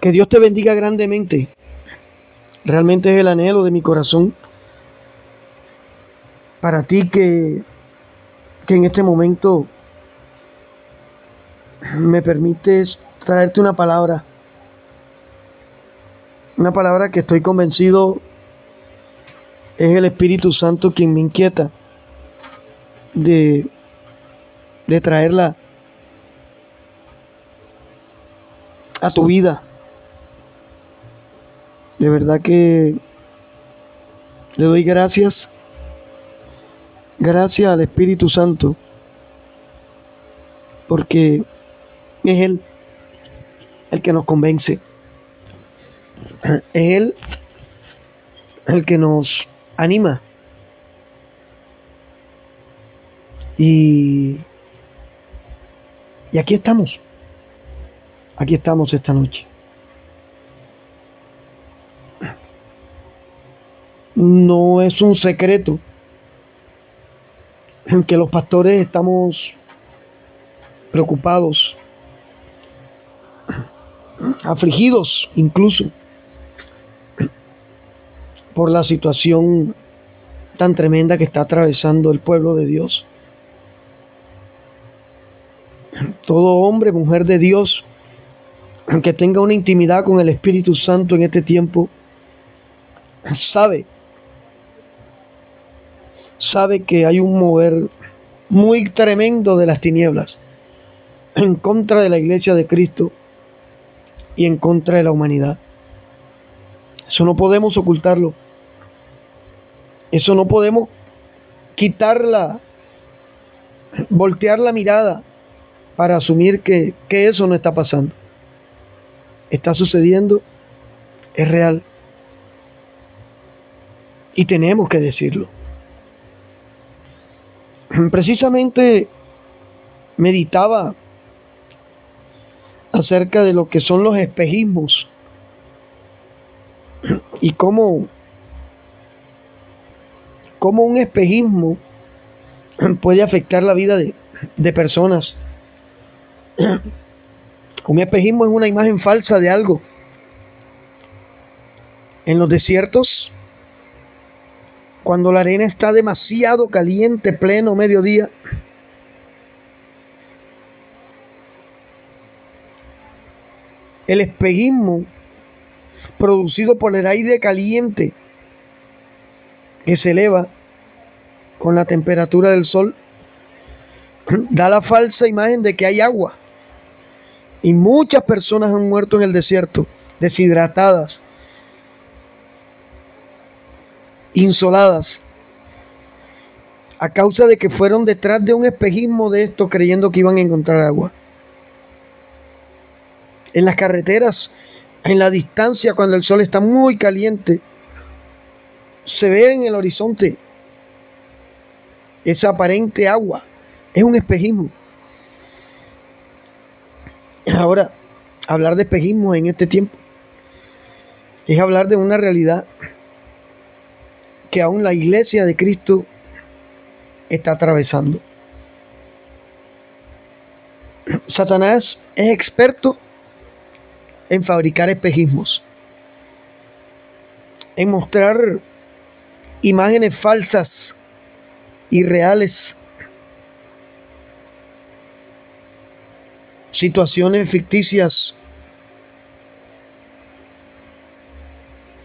Que Dios te bendiga grandemente. Realmente es el anhelo de mi corazón para ti que, que en este momento me permites traerte una palabra. Una palabra que estoy convencido es el Espíritu Santo quien me inquieta de, de traerla a tu vida. De verdad que le doy gracias. Gracias al Espíritu Santo. Porque es Él el que nos convence. Es Él el que nos anima. Y, y aquí estamos. Aquí estamos esta noche. No es un secreto que los pastores estamos preocupados, afligidos incluso por la situación tan tremenda que está atravesando el pueblo de Dios. Todo hombre, mujer de Dios, que tenga una intimidad con el Espíritu Santo en este tiempo, sabe, sabe que hay un mover muy tremendo de las tinieblas en contra de la iglesia de Cristo y en contra de la humanidad. Eso no podemos ocultarlo. Eso no podemos quitarla, voltear la mirada para asumir que, que eso no está pasando. Está sucediendo, es real. Y tenemos que decirlo. Precisamente meditaba acerca de lo que son los espejismos y cómo cómo un espejismo puede afectar la vida de, de personas. Un espejismo es una imagen falsa de algo. En los desiertos, cuando la arena está demasiado caliente, pleno mediodía, el espejismo producido por el aire caliente que se eleva con la temperatura del sol, da la falsa imagen de que hay agua. Y muchas personas han muerto en el desierto, deshidratadas, insoladas, a causa de que fueron detrás de un espejismo de esto creyendo que iban a encontrar agua. En las carreteras, en la distancia, cuando el sol está muy caliente, se ve en el horizonte esa aparente agua. Es un espejismo. Ahora, hablar de espejismo en este tiempo es hablar de una realidad que aún la iglesia de Cristo está atravesando. Satanás es experto en fabricar espejismos, en mostrar imágenes falsas y reales, situaciones ficticias,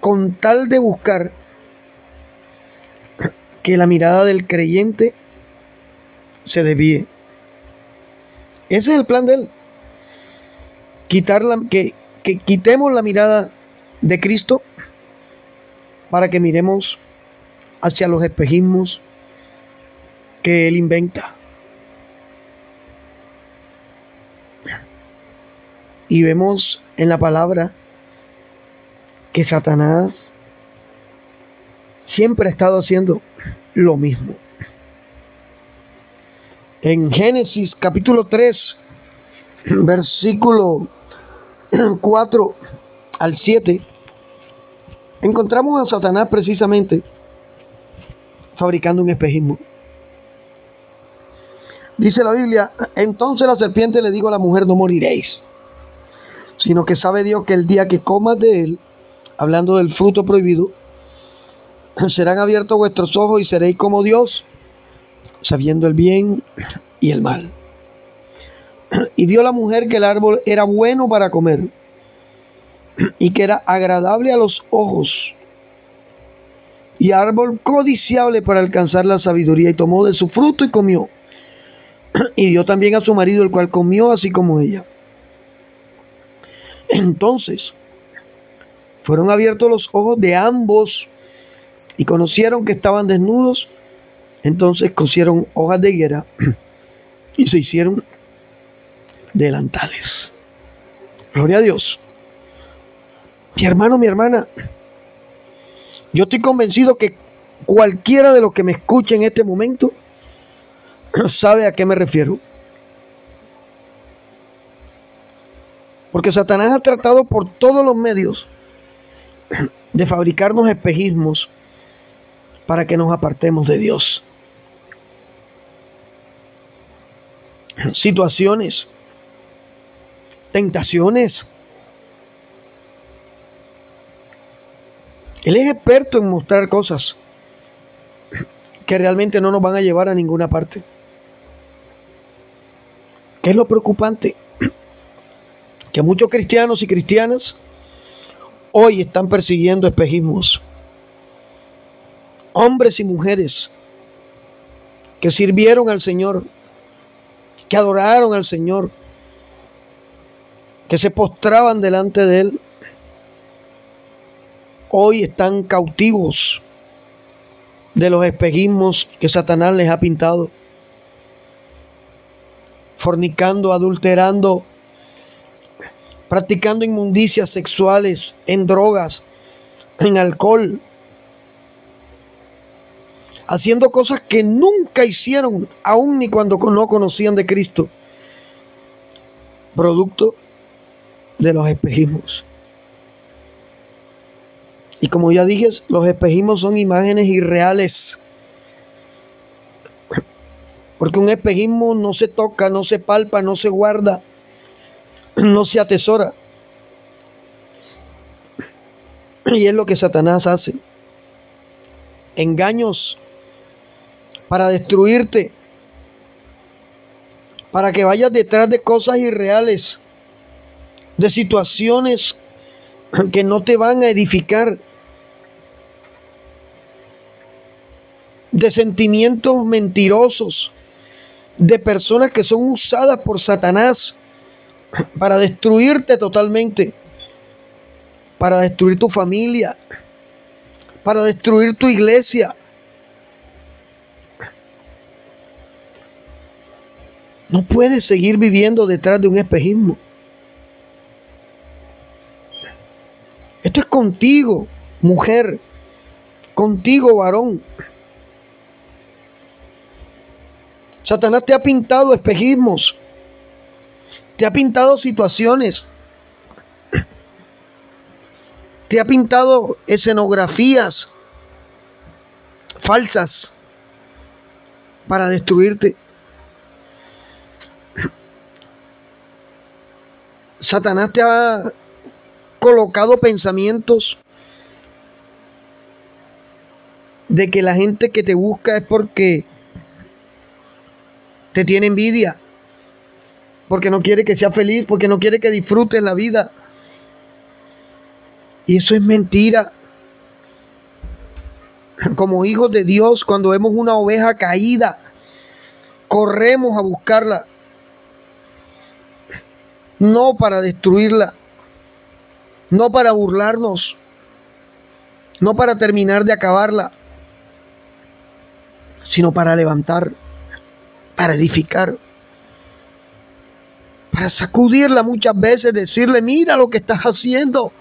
con tal de buscar que la mirada del creyente se desvíe. Ese es el plan de él. Quitar que, que quitemos la mirada de Cristo para que miremos hacia los espejismos que él inventa. Y vemos en la palabra que Satanás siempre ha estado haciendo lo mismo. En Génesis capítulo 3, versículo 4 al 7, encontramos a Satanás precisamente fabricando un espejismo. Dice la Biblia, entonces la serpiente le dijo a la mujer, no moriréis. sino que sabe Dios que el día que comas de él, hablando del fruto prohibido, serán abiertos vuestros ojos y seréis como Dios, sabiendo el bien y el mal. Y vio la mujer que el árbol era bueno para comer y que era agradable a los ojos y árbol codiciable para alcanzar la sabiduría y tomó de su fruto y comió. Y dio también a su marido, el cual comió así como ella. Entonces fueron abiertos los ojos de ambos y conocieron que estaban desnudos. Entonces cosieron hojas de higuera y se hicieron delantales. Gloria a Dios. Mi hermano, mi hermana, yo estoy convencido que cualquiera de los que me escuche en este momento sabe a qué me refiero. Porque Satanás ha tratado por todos los medios de fabricarnos espejismos para que nos apartemos de Dios. Situaciones, tentaciones. Él es experto en mostrar cosas que realmente no nos van a llevar a ninguna parte. ¿Qué es lo preocupante? Que muchos cristianos y cristianas hoy están persiguiendo espejismos. Hombres y mujeres que sirvieron al Señor, que adoraron al Señor, que se postraban delante de Él, hoy están cautivos de los espejismos que Satanás les ha pintado, fornicando, adulterando, practicando inmundicias sexuales, en drogas, en alcohol, haciendo cosas que nunca hicieron, aún ni cuando no conocían de Cristo, producto de los espejismos. Y como ya dije, los espejismos son imágenes irreales. Porque un espejismo no se toca, no se palpa, no se guarda, no se atesora. Y es lo que Satanás hace. Engaños para destruirte, para que vayas detrás de cosas irreales, de situaciones que no te van a edificar, de sentimientos mentirosos, de personas que son usadas por Satanás para destruirte totalmente, para destruir tu familia, para destruir tu iglesia. No puedes seguir viviendo detrás de un espejismo. Esto es contigo, mujer, contigo, varón. Satanás te ha pintado espejismos, te ha pintado situaciones, te ha pintado escenografías falsas para destruirte. Satanás te ha colocado pensamientos de que la gente que te busca es porque te tiene envidia, porque no quiere que sea feliz, porque no quiere que disfrutes la vida. Y eso es mentira. Como hijos de Dios, cuando vemos una oveja caída, corremos a buscarla. No para destruirla, no para burlarnos, no para terminar de acabarla, sino para levantar para edificar, para sacudirla muchas veces, decirle, mira lo que estás haciendo.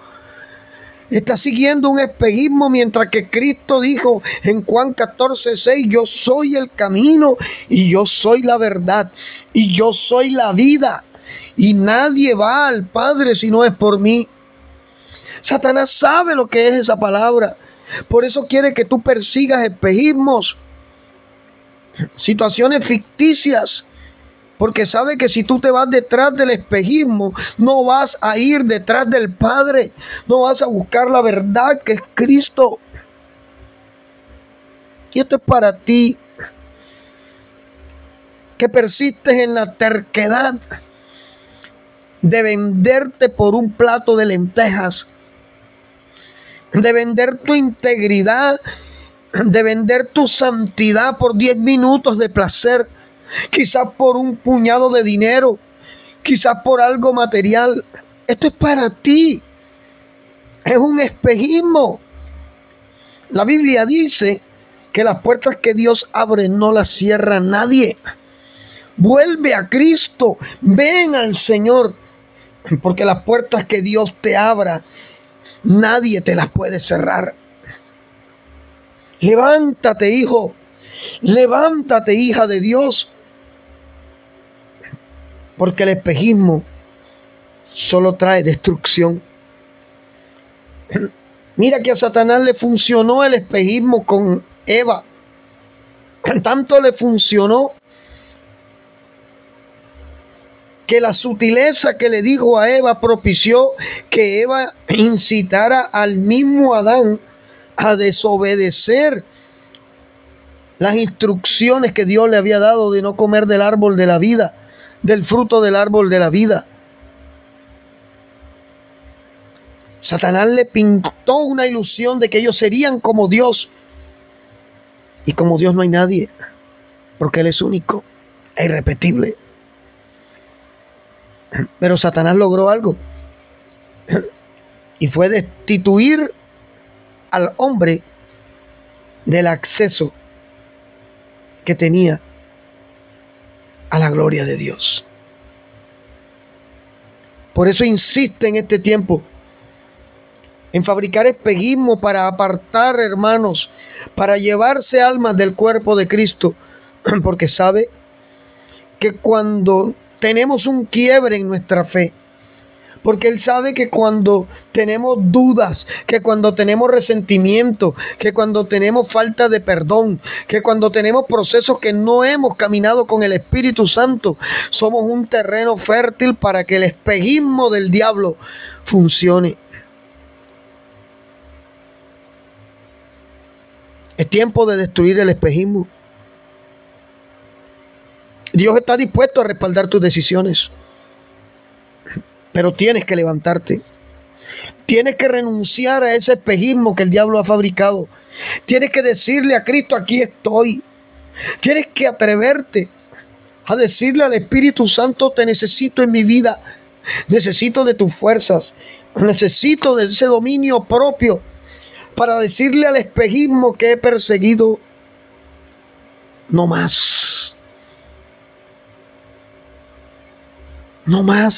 Estás siguiendo un espejismo mientras que Cristo dijo en Juan 14, 6, yo soy el camino y yo soy la verdad y yo soy la vida y nadie va al Padre si no es por mí. Satanás sabe lo que es esa palabra. Por eso quiere que tú persigas espejismos situaciones ficticias Porque sabe que si tú te vas detrás del espejismo, no vas a ir detrás del Padre, no vas a buscar la verdad que es Cristo. Y esto es para ti que persistes en la terquedad de venderte por un plato de lentejas, de vender tu integridad, de vender tu santidad por 10 minutos de placer, quizás por un puñado de dinero, quizás por algo material. Esto es para ti. Es un espejismo. La Biblia dice que las puertas que Dios abre no las cierra nadie. Vuelve a Cristo, ven al Señor, porque las puertas que Dios te abra, nadie te las puede cerrar. Levántate, hijo, levántate, hija de Dios, porque el espejismo solo trae destrucción. Mira que a Satanás le funcionó el espejismo con Eva. Tanto le funcionó que la sutileza que le dijo a Eva propició que Eva incitara al mismo Adán a desobedecer las instrucciones que Dios le había dado de no comer del árbol de la vida, del fruto del árbol de la vida. Satanás le pintó una ilusión de que ellos serían como Dios. Y como Dios no hay nadie, porque Él es único e irrepetible. Pero Satanás logró algo. Y fue destituir al hombre del acceso que tenía a la gloria de Dios. Por eso insiste en este tiempo en fabricar espejismo para apartar hermanos, para llevarse almas del cuerpo de Cristo, porque sabe que cuando tenemos un quiebre en nuestra fe. Porque Él sabe que cuando tenemos dudas, que cuando tenemos resentimiento, que cuando tenemos falta de perdón, que cuando tenemos procesos que no hemos caminado con el Espíritu Santo, somos un terreno fértil para que el espejismo del diablo funcione. Es tiempo de destruir el espejismo. Dios está dispuesto a respaldar tus decisiones. Pero tienes que levantarte. Tienes que renunciar a ese espejismo que el diablo ha fabricado. Tienes que decirle a Cristo, aquí estoy. Tienes que atreverte a decirle al Espíritu Santo, te necesito en mi vida. Necesito de tus fuerzas. Necesito de ese dominio propio para decirle al espejismo que he perseguido, no más. No más.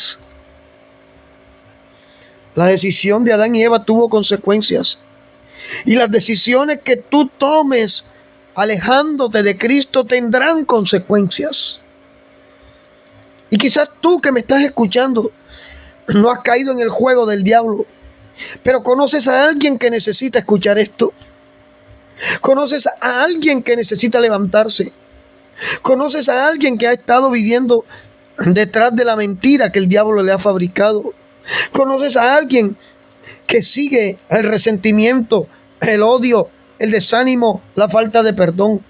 La decisión de Adán y Eva tuvo consecuencias. Y las decisiones que tú tomes alejándote de Cristo tendrán consecuencias. Y quizás tú que me estás escuchando no has caído en el juego del diablo, pero conoces a alguien que necesita escuchar esto. Conoces a alguien que necesita levantarse. Conoces a alguien que ha estado viviendo detrás de la mentira que el diablo le ha fabricado. Conoces a alguien que sigue el resentimiento, el odio, el desánimo, la falta de perdón.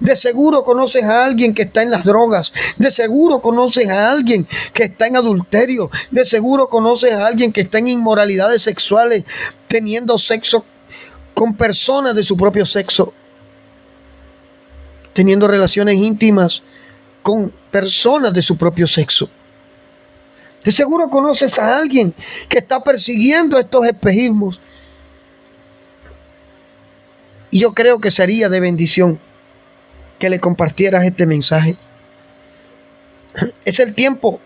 De seguro conoces a alguien que está en las drogas. De seguro conoces a alguien que está en adulterio. De seguro conoces a alguien que está en inmoralidades sexuales, teniendo sexo con personas de su propio sexo. Teniendo relaciones íntimas con personas de su propio sexo. De seguro conoces a alguien que está persiguiendo estos espejismos. Y yo creo que sería de bendición que le compartieras este mensaje. Es el tiempo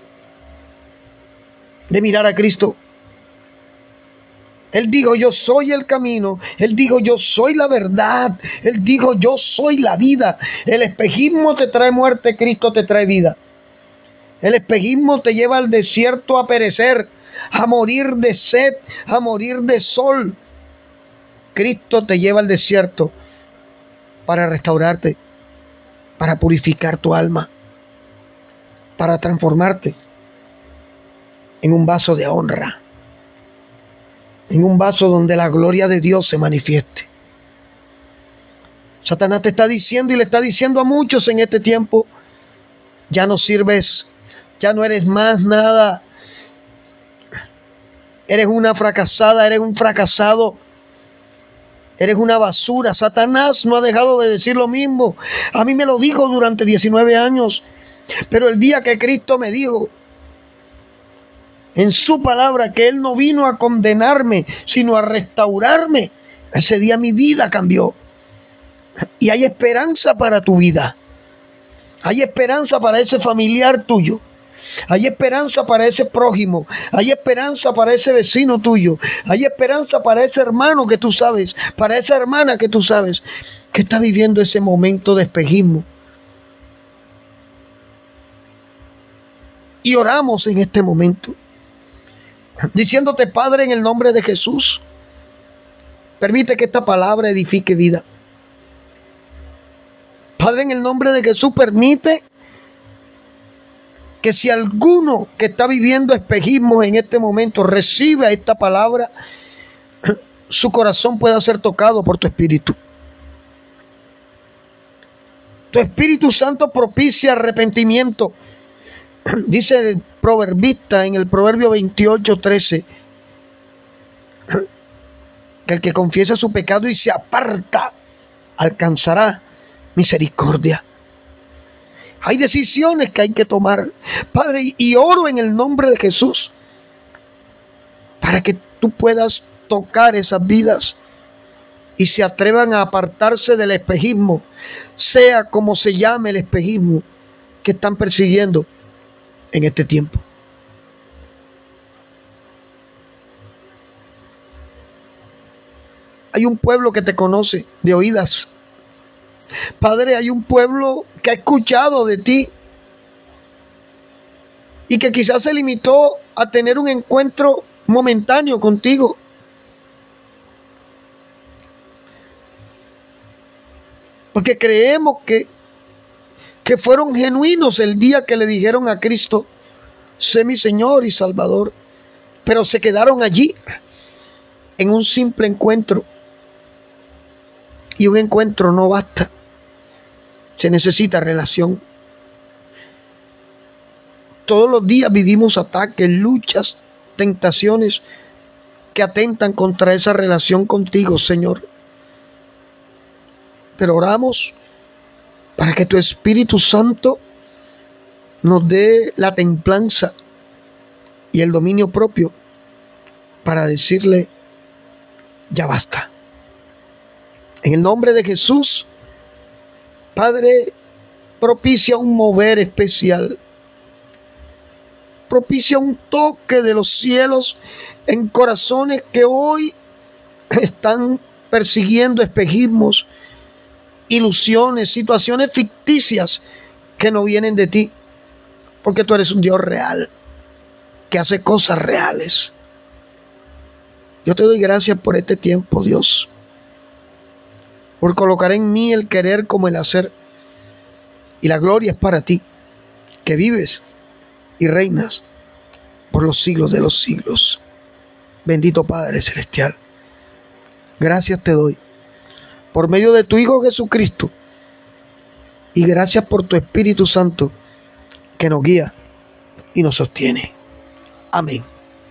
de mirar a Cristo. Él dijo, yo soy el camino. Él dijo, yo soy la verdad. Él dijo, yo soy la vida. El espejismo te trae muerte, Cristo te trae vida. El espejismo te lleva al desierto a perecer, a morir de sed, a morir de sol. Cristo te lleva al desierto para restaurarte, para purificar tu alma, para transformarte en un vaso de honra, en un vaso donde la gloria de Dios se manifieste. Satanás te está diciendo y le está diciendo a muchos en este tiempo, ya no sirves, ya no eres más nada, eres una fracasada, eres un fracasado. Eres una basura. Satanás no ha dejado de decir lo mismo. A mí me lo dijo durante 19 años. Pero el día que Cristo me dijo en su palabra que Él no vino a condenarme, sino a restaurarme, ese día mi vida cambió. Y hay esperanza para tu vida. Hay esperanza para ese familiar tuyo. Hay esperanza para ese prójimo. Hay esperanza para ese vecino tuyo. Hay esperanza para ese hermano que tú sabes. Para esa hermana que tú sabes. Que está viviendo ese momento de espejismo. Y oramos en este momento. Diciéndote, Padre, en el nombre de Jesús. Permite que esta palabra edifique vida. Padre, en el nombre de Jesús, permite que si alguno que está viviendo espejismo en este momento recibe esta palabra, su corazón pueda ser tocado por tu espíritu. Tu Espíritu Santo propicia arrepentimiento. Dice el proverbista en el Proverbio 28, 13, que el que confiesa su pecado y se aparta alcanzará misericordia. Hay decisiones que hay que tomar. Padre, y oro en el nombre de Jesús para que tú puedas tocar esas vidas y se atrevan a apartarse del espejismo, sea como se llame el espejismo que están persiguiendo en este tiempo. Hay un pueblo que te conoce de oídas Padre, hay un pueblo que ha escuchado de ti y que quizás se limitó a tener un encuentro momentáneo contigo. Porque creemos que, que fueron genuinos el día que le dijeron a Cristo, sé mi Señor y Salvador. Pero se quedaron allí en un simple encuentro. Y un encuentro no basta. Se necesita relación. Todos los días vivimos ataques, luchas, tentaciones que atentan contra esa relación contigo, Señor. Pero oramos para que tu Espíritu Santo nos dé la templanza y el dominio propio para decirle, ya basta. En el nombre de Jesús, Padre, propicia un mover especial. Propicia un toque de los cielos en corazones que hoy están persiguiendo espejismos, ilusiones, situaciones ficticias que no vienen de ti. Porque tú eres un Dios real, que hace cosas reales. Yo te doy gracias por este tiempo, Dios por colocar en mí el querer como el hacer. Y la gloria es para ti, que vives y reinas por los siglos de los siglos. Bendito Padre Celestial. Gracias te doy por medio de tu Hijo Jesucristo. Y gracias por tu Espíritu Santo que nos guía y nos sostiene. Amén.